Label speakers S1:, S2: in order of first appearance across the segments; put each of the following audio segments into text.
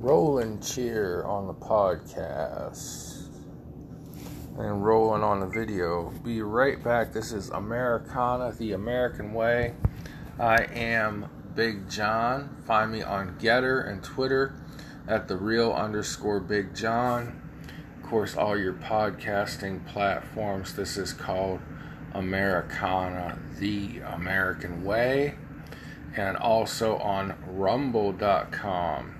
S1: Rolling cheer on the podcast and rolling on the video. Be right back. This is Americana, the American way. I am Big John. Find me on Gettr and Twitter at the real underscore Big John. Of course, all your podcasting platforms. This is called Americana, the American way. And also on rumble.com.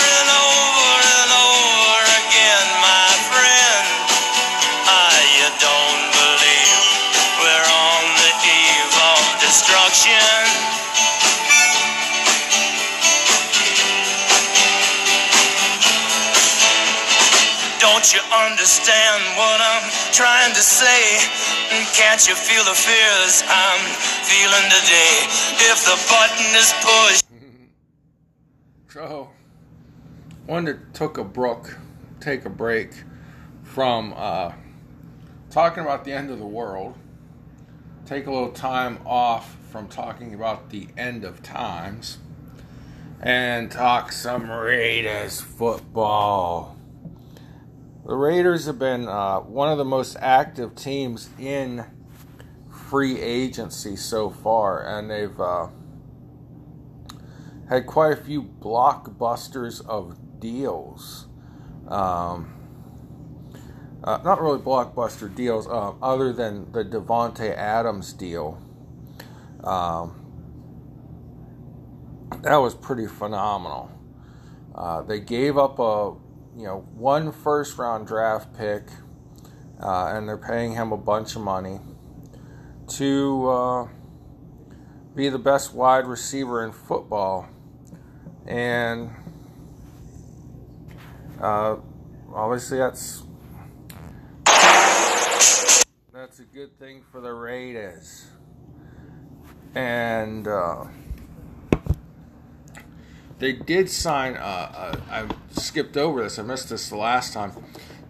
S2: understand what I'm trying to say? Can't you feel the fears I'm feeling today? If the button is pushed.
S1: So, wanted to took a brook, take a break from uh, talking about the end of the world. Take a little time off from talking about the end of times, and talk some Raiders football. The Raiders have been uh, one of the most active teams in free agency so far, and they've. Uh, had quite a few blockbusters of deals. Um, uh, not really blockbuster deals, uh, other than the Davante Adams deal. Um, that was pretty phenomenal. Uh, they gave up a you know one first round draft pick, uh, and they're paying him a bunch of money to uh, be the best wide receiver in football and uh, obviously that's that's a good thing for the Raiders. And uh, they did sign. Uh, uh, I skipped over this. I missed this the last time.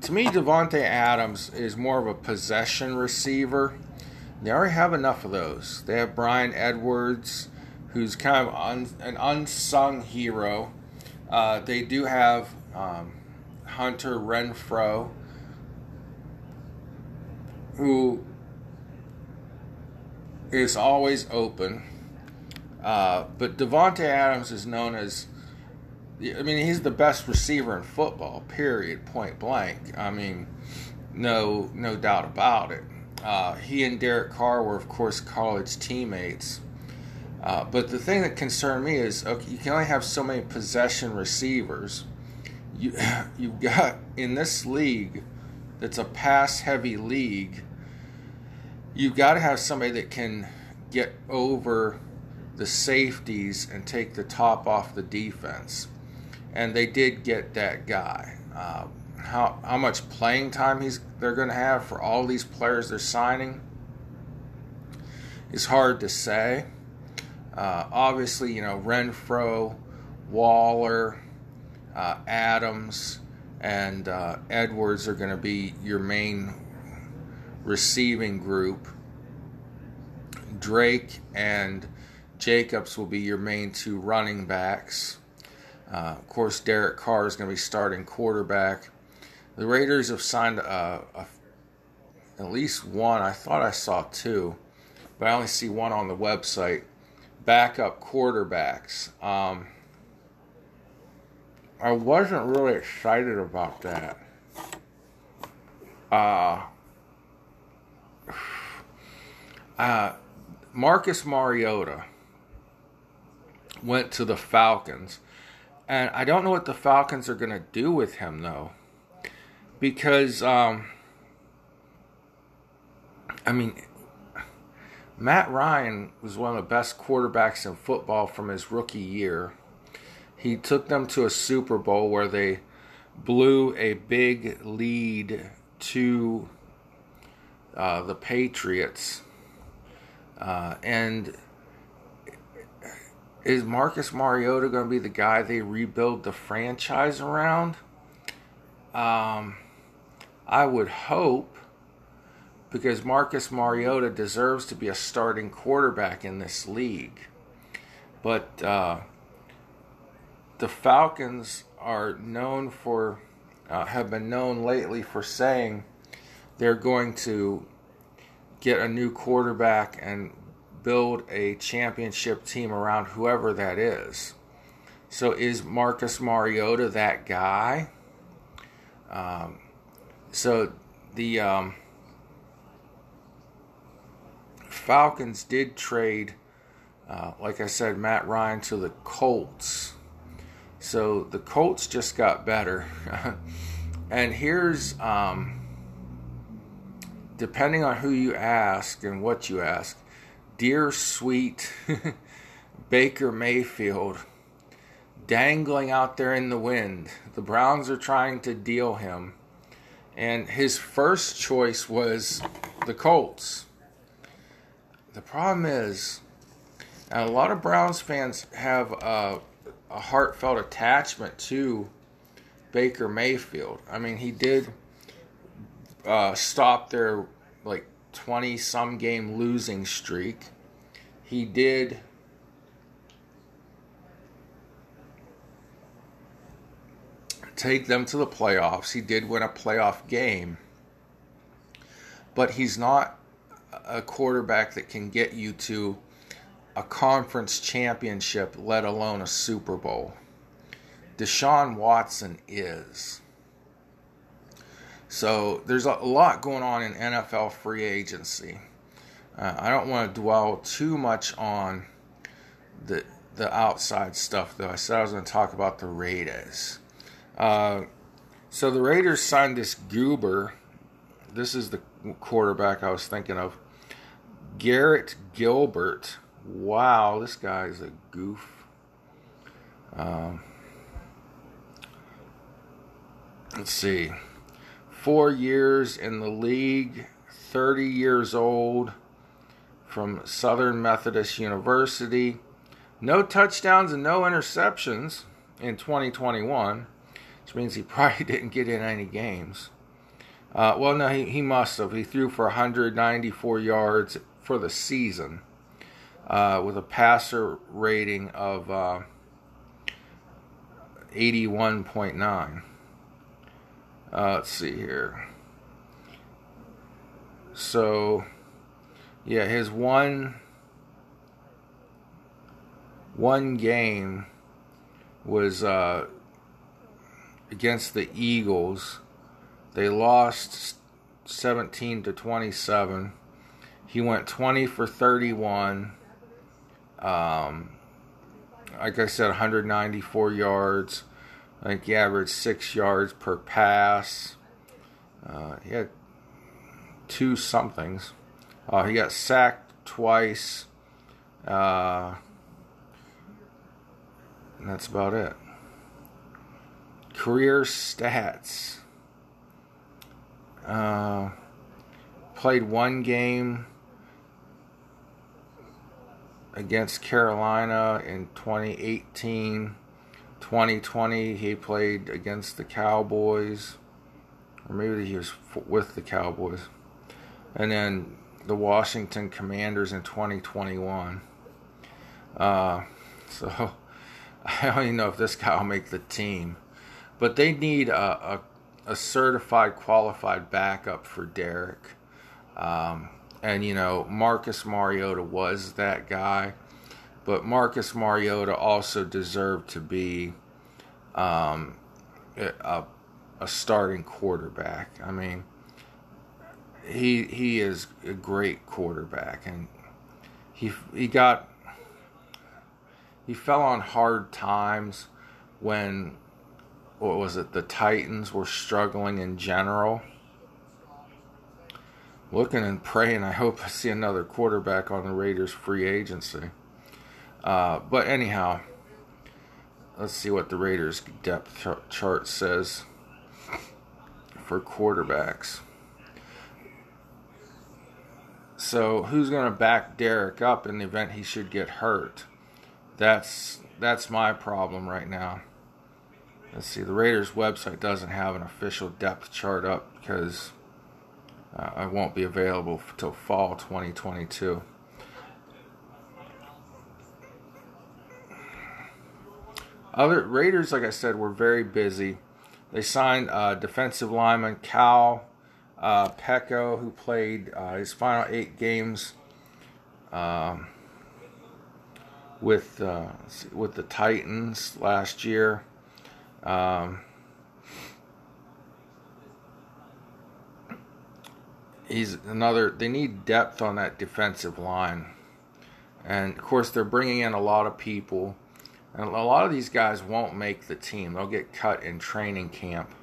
S1: To me, Davante Adams is more of a possession receiver. They already have enough of those. They have Bryan Edwards who's kind of un, an unsung hero. Uh, they do have um, Hunter Renfrow, who is always open. Uh, but Davante Adams is known as, I mean, he's the best receiver in football. Period. Point blank. I mean, no, no doubt about it. Uh, he and Derek Carr were, of course, college teammates. Uh, but the thing that concerned me is okay, you can only have so many possession receivers. You you've got in this league that's a pass heavy league. You've got to have somebody that can get over the safeties and take the top off the defense. And they did get that guy. Uh, how how much playing time he's they're going to have for all these players they're signing is hard to say. Uh, obviously, you know, Renfrow, Waller, uh, Adams, and uh, Edwards are going to be your main receiving group. Drake and Jacobs will be your main two running backs. Uh, of course, Derek Carr is going to be starting quarterback. The Raiders have signed a, a, at least one. I thought I saw two, but I only see one on the website backup quarterbacks. Um, I wasn't really excited about that. Uh, uh, Marcus Mariota went to the Falcons, and I don't know what the Falcons are going to do with him though, because um, I mean Matt Ryan was one of the best quarterbacks in football from his rookie year. He took them to a Super Bowl where they blew a big lead to uh, the Patriots. Uh, and is Marcus Mariota going to be the guy they rebuild the franchise around? Um, I would hope because Marcus Mariota deserves to be a starting quarterback in this league. But uh, the Falcons are known for, uh, have been known lately for saying they're going to get a new quarterback and build a championship team around whoever that is. So is Marcus Mariota that guy? Um, so the um, Falcons did trade, uh, like I said, Matt Ryan to the Colts. So the Colts just got better. and here's, um, depending on who you ask and what you ask, dear sweet Baker Mayfield dangling out there in the wind. The Browns are trying to deal him. And his first choice was the Colts. The problem is, a lot of Browns fans have a, a heartfelt attachment to Baker Mayfield. I mean, he did uh, stop their 20 some game losing streak. He did take them to the playoffs. He did win a playoff game. But he's not a quarterback that can get you to a conference championship, let alone a Super Bowl. Deshaun Watson is. So there's a lot going on in NFL free agency. Uh, I don't want to dwell too much on the the outside stuff, though. I said I was going to talk about the Raiders. Uh, so the Raiders signed this goober. This is the quarterback I was thinking of. Garrett Gilbert. Wow, this guy's a goof. Um, let's see. Four years in the league, 30 years old, from Southern Methodist University. No touchdowns and no interceptions in 2021, which means he probably didn't get in any games. Uh, well, no, he, he must have. He threw for 194 yards for the season uh, with a passer rating of uh, 81.9. Uh, let's see here. So, yeah, his one one game was uh, against the Eagles. They lost 17 to 27. He went 20 for 31. Um, like I said, 194 yards. I think he averaged six yards per pass. Uh, he had two somethings. Uh, he got sacked twice. Uh, and that's about it. Career stats. Uh, played one game against Carolina in 2018. 2020, he played against the Cowboys, or maybe he was with the Cowboys, and then the Washington Commanders in 2021. Uh, so I don't even know if this guy will make the team, but they need a, a, a certified, qualified backup for Derek. Um, and you know Marcus Mariota was that guy, but Marcus Mariota also deserved to be um, a, a starting quarterback. I mean, he he is a great quarterback, and he he got he fell on hard times when what was it the Titans were struggling in general looking and praying. I hope I see another quarterback on the Raiders free agency. Uh, but anyhow, let's see what the Raiders depth chart says for quarterbacks. So who's going to back Derek up in the event he should get hurt? That's that's my problem right now. Let's see. The Raiders website doesn't have an official depth chart up because uh, I won't be available until fall 2022. Other Raiders, like I said, were very busy. They signed uh, defensive lineman Cal uh, Peko, who played uh, his final eight games um, with uh, with the Titans last year. Um, he's another. They need depth on that defensive line, and of course they're bringing in a lot of people, and a lot of these guys won't make the team. They'll get cut in training camp.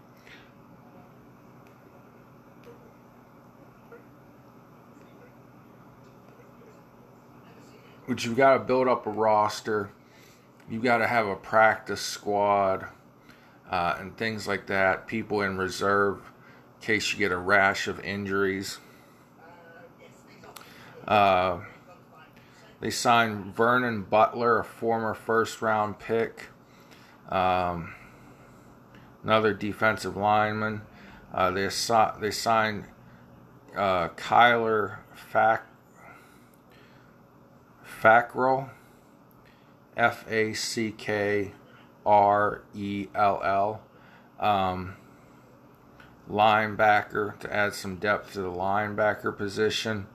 S1: But you've got to build up a roster. You've got to have a practice squad uh, and things like that. People in reserve in case you get a rash of injuries. Uh, they signed Vernon Butler, a former first round pick, um, another defensive lineman. Uh, they, they signed uh, Kyler Fack, Fackrell, F A C K R E L L. Um, linebacker to add some depth to the linebacker position.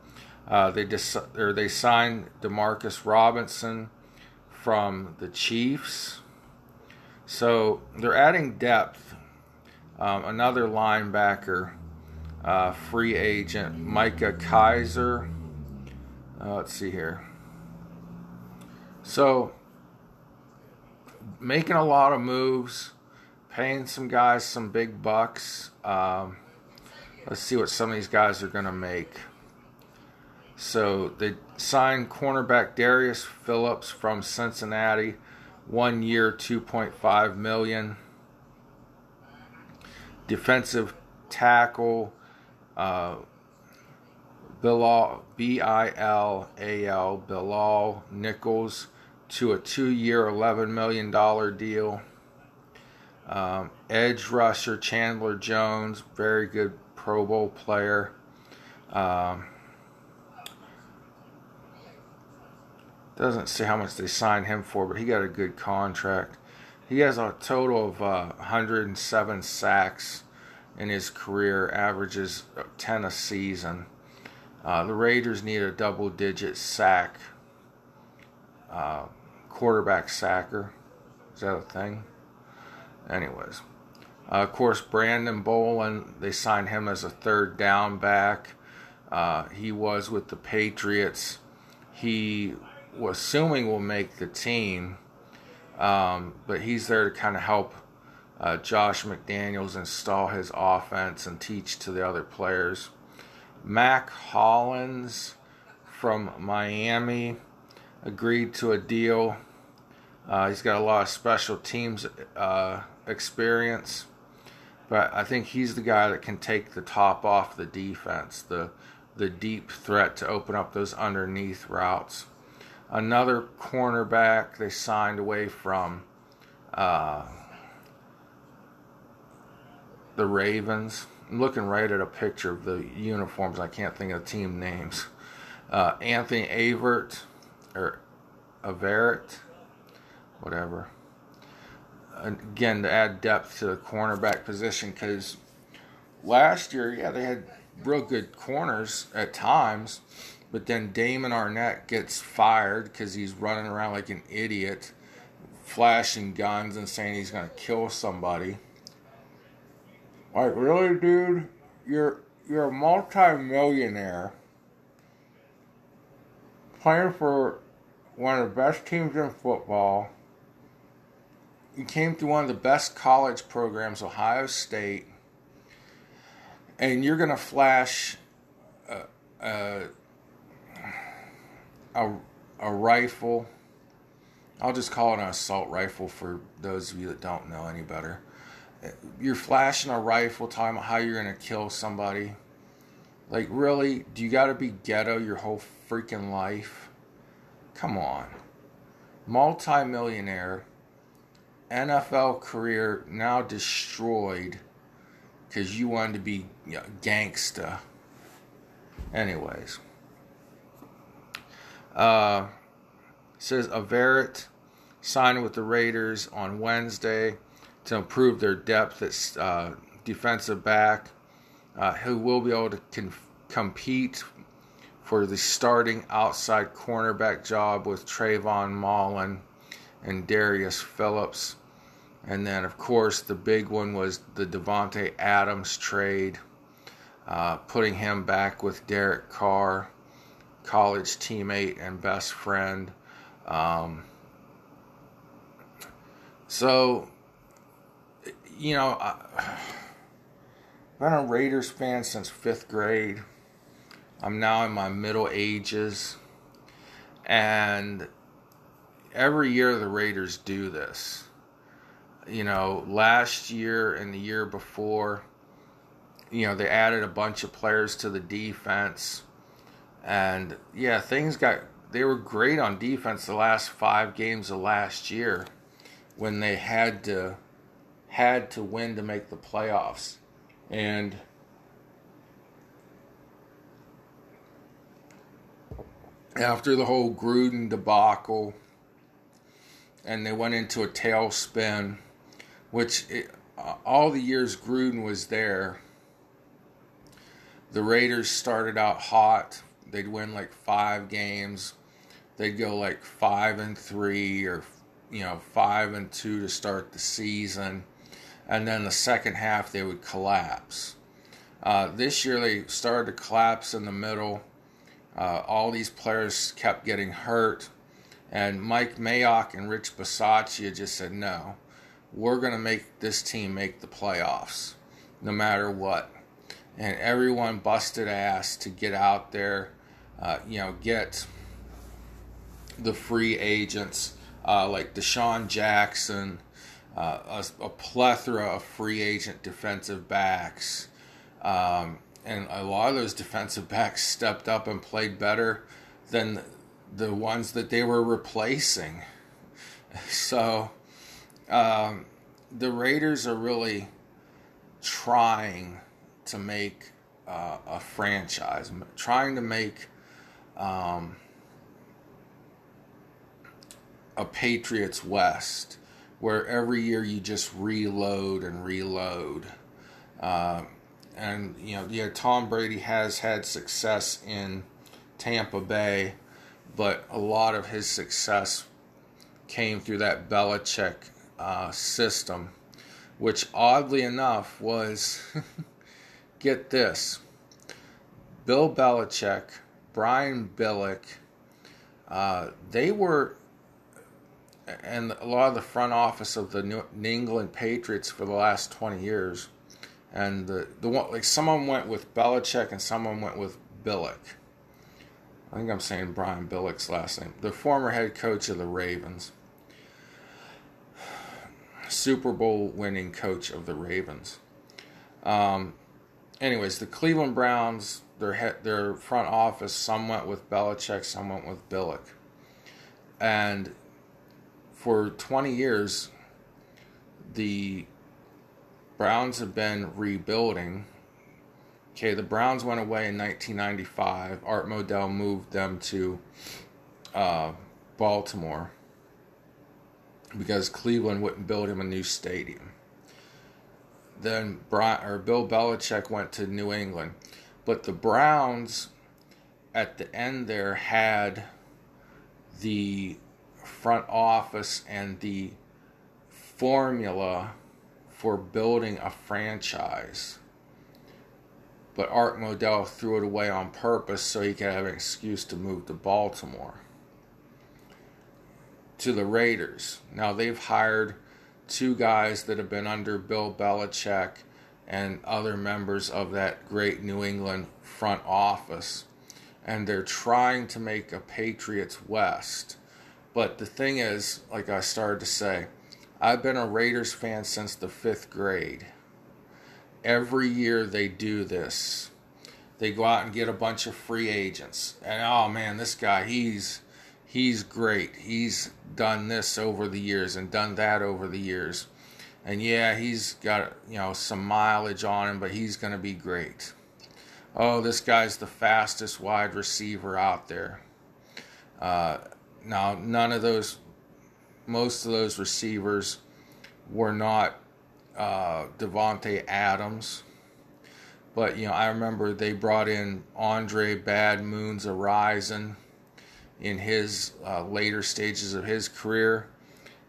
S1: Uh, they dis- or they signed Demarcus Robinson from the Chiefs, so they're adding depth. Um, another linebacker, uh, free agent Micah Kiser. Uh, let's see here. So making a lot of moves, paying some guys some big bucks. Um, let's see what some of these guys are going to make. So they signed cornerback Darius Phillips from Cincinnati, one year, 2.5 million. Defensive tackle uh, Bilal B I L A L Bilal Nichols to a two-year, 11 million dollar deal. Um, edge rusher Chandler Jones, very good Pro Bowl player. Um, doesn't say how much they signed him for, but he got a good contract. He has a total of uh, 107 sacks in his career, averages 10 a season. Uh, the Raiders need a double digit sack, uh, quarterback sacker. Is that a thing? Anyways, uh, of course, Brandon Bolden, they signed him as a third down back. Uh, he was with the Patriots. He was assuming will make the team, um, but he's there to kind of help uh, Josh McDaniels install his offense and teach to the other players. Mack Hollins from Miami agreed to a deal. Uh, he's got a lot of special teams uh, experience, but I think he's the guy that can take the top off the defense, the the deep threat to open up those underneath routes. Another cornerback they signed away from uh, the Ravens. I'm looking right at a picture of the uniforms. I can't think of the team names. Uh, Anthony Avert or Avert, whatever again to add depth to the cornerback position because last year, yeah, they had real good corners at times, but then Damon Arnette gets fired because he's running around like an idiot, flashing guns and saying he's going to kill somebody. Like, really, dude? You're you're a multi-millionaire playing for one of the best teams in football you came through one of the best college programs, Ohio State, and you're going to flash a, a rifle. I'll just call it an assault rifle for those of you that don't know any better. You're flashing a rifle, talking about how you're going to kill somebody. Like, really? Do you got to be ghetto your whole freaking life? Come on. Multi-millionaire, NFL career now destroyed because you wanted to be you know, gangsta. Anyways. Uh, says Averett signed with the Raiders on Wednesday to improve their depth at uh, defensive back, uh, who will be able to con- compete for the starting outside cornerback job with Trayvon Mullen and Darius Phillips. And then, of course, the big one was the Davante Adams trade, uh, putting him back with Derek Carr, college teammate and best friend. Um, so, you know, I, I've been a Raiders fan since fifth grade. I'm now in my middle ages. And every year the Raiders do this. You know, last year and the year before, you know, they added a bunch of players to the defense. And yeah, things got, they were great on defense the last five games of last year when they had to, had to win to make the playoffs. And, after the whole Gruden debacle, and they went into a tailspin, which it, all the years Gruden was there, the Raiders started out hot. They'd win like five games. They'd go like five and three, or you know, five and two to start the season, and then the second half they would collapse. Uh, this year they started to collapse in the middle uh, all these players kept getting hurt, and Mike Mayock and Rich Bisaccia just said, "No, we're going to make this team make the playoffs, no matter what." And everyone busted ass to get out there, uh, you know, get the free agents uh, like DeSean Jackson, uh, a, a, plethora of free agent defensive backs. Um, and a lot of those defensive backs stepped up and played better than the ones that they were replacing. So um, the Raiders are really trying to make uh, a franchise, trying to make um, a Patriots West, where every year you just reload and reload. Uh, and you know, yeah, Tom Brady has had success in Tampa Bay, but a lot of his success came through that Belichick uh, system, which oddly enough was, get this, Bill Belichick, Brian Billick, uh, they were, and a lot of the front office of the New England Patriots for the last 20 years and the the one like someone went with Belichick and someone went with Billick. I think I'm saying Brian Billick's last name. The former head coach of the Ravens. Super Bowl winning coach of the Ravens. Um, anyways, the Cleveland Browns, their head, their front office, some went with Belichick, some went with Billick. And for 20 years, the Browns have been rebuilding. Okay, the Browns went away in 1995. Art Modell moved them to uh, Baltimore because Cleveland wouldn't build him a new stadium. Then Brian, or Bill Belichick went to New England, but the Browns at the end there had the front office and the formula for building a franchise. But Art Modell threw it away on purpose so he could have an excuse to move to Baltimore. To the Raiders. Now they've hired two guys that have been under Bill Belichick and other members of that great New England front office. And they're trying to make a Patriots West. But the thing is, like I started to say, I've been a Raiders fan since the fifth grade. Every year they do this. They go out and get a bunch of free agents. And oh man, this guy, he's he's great. He's done this over the years and done that over the years. And yeah, he's got you know some mileage on him, but he's going to be great. Oh, this guy's the fastest wide receiver out there. Uh, now, none of those, most of those receivers were not uh, Davante Adams. But, you know, I remember they brought in Andre Bad Moon Rison in his uh, later stages of his career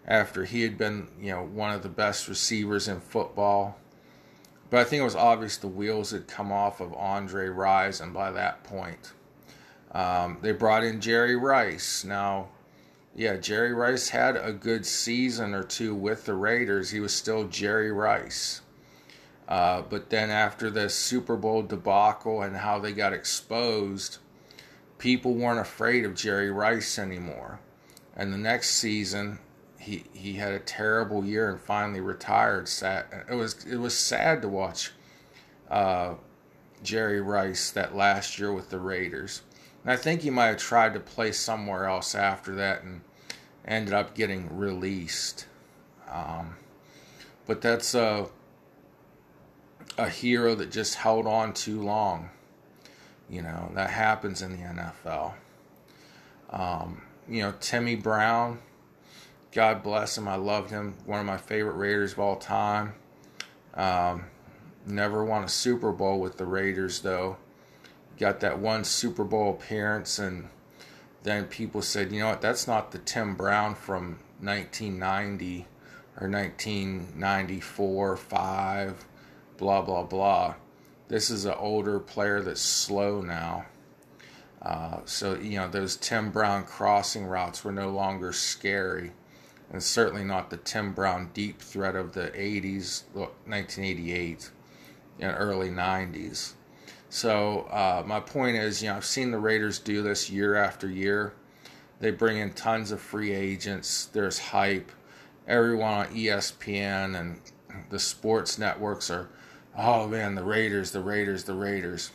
S1: after he had been, you know, one of the best receivers in football. But I think it was obvious the wheels had come off of Andre Rison by that point. Um, they brought in Jerry Rice. Now, yeah, Jerry Rice had a good season or two with the Raiders. He was still Jerry Rice. Uh, but then after the Super Bowl debacle and how they got exposed, people weren't afraid of Jerry Rice anymore. And the next season, he he had a terrible year and finally retired. It was it was sad to watch uh, Jerry Rice that last year with the Raiders. And I think he might have tried to play somewhere else after that and ended up getting released. Um, but that's a a hero that just held on too long. You know that happens in the NFL. Um, you know Timmy Brown God bless him. I loved him. One of my favorite Raiders of all time. Um, never won a Super Bowl with the Raiders, though. Got that one Super Bowl appearance, and then people said, you know what, that's not the Tim Brown from 1990 or 1994, 5, blah, blah, blah. This is an older player that's slow now. Uh, so, you know, those Tim Brown crossing routes were no longer scary and certainly not the Tim Brown deep threat of the 80s, 1988, and early 90s. So uh, my point is, you know, I've seen the Raiders do this year after year. They bring in tons of free agents. There's hype. Everyone on ESPN and the sports networks are, oh man, the Raiders, the Raiders, the Raiders.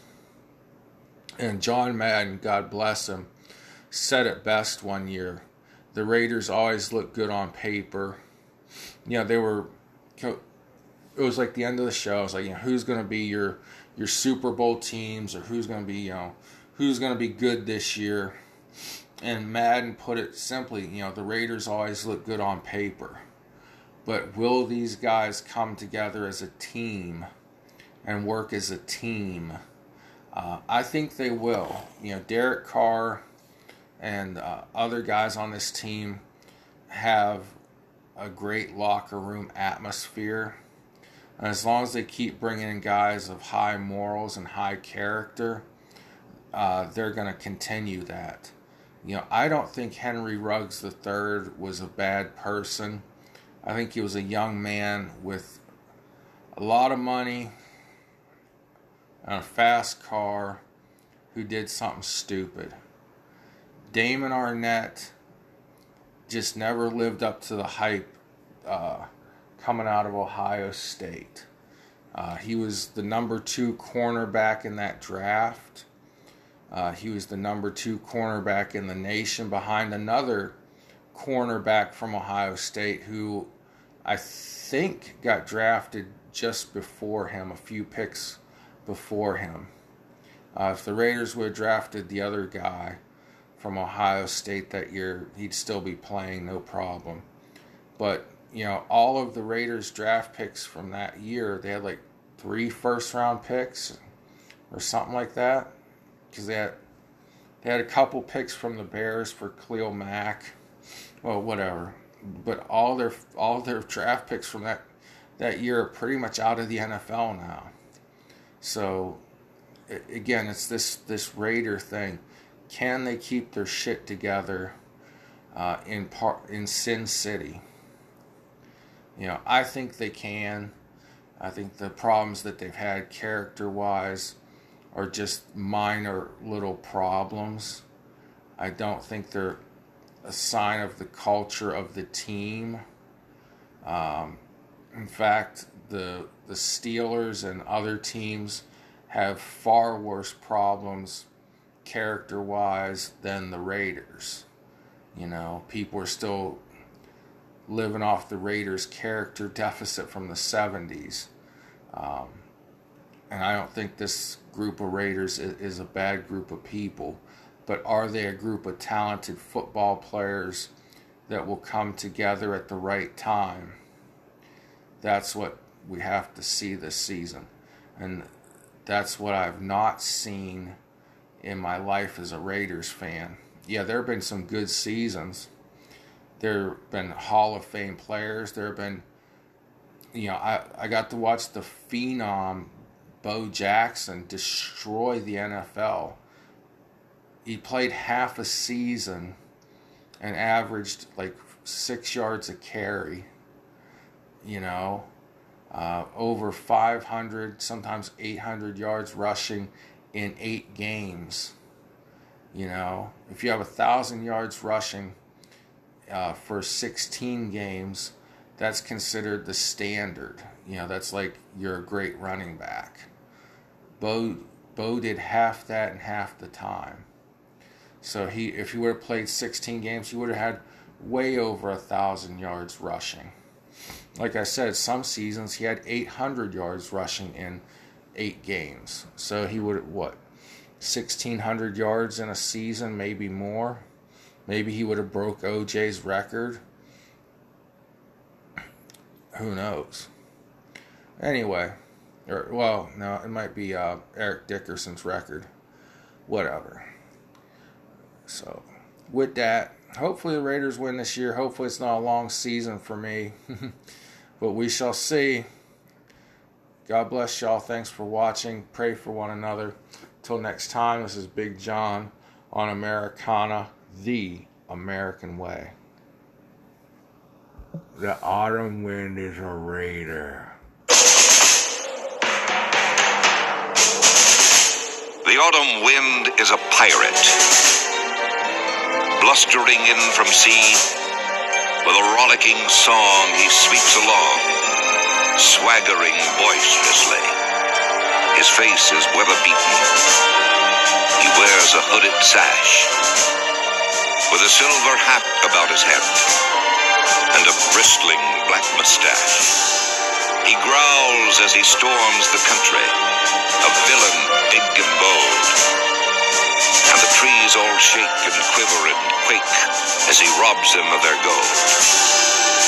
S1: And John Madden, God bless him, said it best one year the Raiders always look good on paper. You know, they were. It was like the end of the show. It's like, you know, who's going to be your your Super Bowl teams, or who's going to be, you know, who's going to be good this year. And Madden put it simply, you know, the Raiders always look good on paper. But will these guys come together as a team and work as a team? Uh, I think they will. You know, Derek Carr and uh, other guys on this team have a great locker room atmosphere. And as long as they keep bringing in guys of high morals and high character, uh, they're going to continue that. You know, I don't think Henry Ruggs III was a bad person. I think he was a young man with a lot of money and a fast car who did something stupid. Damon Arnette just never lived up to the hype uh, coming out of Ohio State. Uh, he was the number two cornerback in that draft. Uh, he was the number two cornerback in the nation behind another cornerback from Ohio State who I think got drafted just before him, a few picks before him. Uh, if the Raiders would have drafted the other guy, from Ohio State that year, he'd still be playing no problem. But, you know, all of the Raiders draft picks from that year, they had like three first round picks or something like that. Because they had, they had a couple picks from the Bears for Khalil Mack. Well, whatever. But all their all their draft picks from that that year are pretty much out of the NFL now. So again, it's this this Raider thing can they keep their shit together uh, in part in Sin City? You know, I think they can. I think the problems that they've had character wise are just minor little problems. I don't think they're a sign of the culture of the team. Um, in fact, the the Steelers and other teams have far worse problems character wise than the Raiders. You know, people are still living off the Raiders' character deficit from the 70s. Um, and I don't think this group of Raiders is, is a bad group of people, but are they a group of talented football players that will come together at the right time? That's what we have to see this season. And that's what I've not seen in my life as a Raiders fan. Yeah, there have been some good seasons. There have been Hall of Fame players. There have been, you know, I, I got to watch the phenom Bo Jackson destroy the NFL. He played half a season and averaged like six yards a carry, you know, uh, over 500, sometimes 800 yards rushing in eight games. You know, if you have a thousand yards rushing uh, for 16 games, that's considered the standard. You know, that's like you're a great running back. Bo Bo did half that in half the time. So he, if he would have played 16 games, he would have had way over a thousand yards rushing. Like I said, some seasons he had 800 yards rushing in eight games. So he would what, 1,600 yards in a season, maybe more. Maybe he would have broke OJ's record. Who knows? Anyway, or well, no, it might be uh, Eric Dickerson's record. Whatever. So, with that, hopefully the Raiders win this year. Hopefully it's not a long season for me, but we shall see. God bless y'all. Thanks for watching. Pray for one another. Till next time, this is Big John on Americana, the American way. The autumn wind is a raider.
S3: The autumn wind is a pirate, blustering in from sea. With a rollicking song, he sweeps along, swaggering boisterously. His face is weather beaten. He wears a hooded sash, with a silver hat about his head, and a bristling black mustache. He growls as he storms the country, a villain big and bold. And the trees all shake and quiver and quake as he robs them of their gold.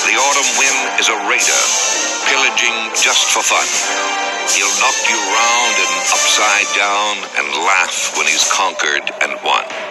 S3: The autumn wind is a raider, pillaging just for fun. He'll knock you round and upside down and laugh when he's conquered and won.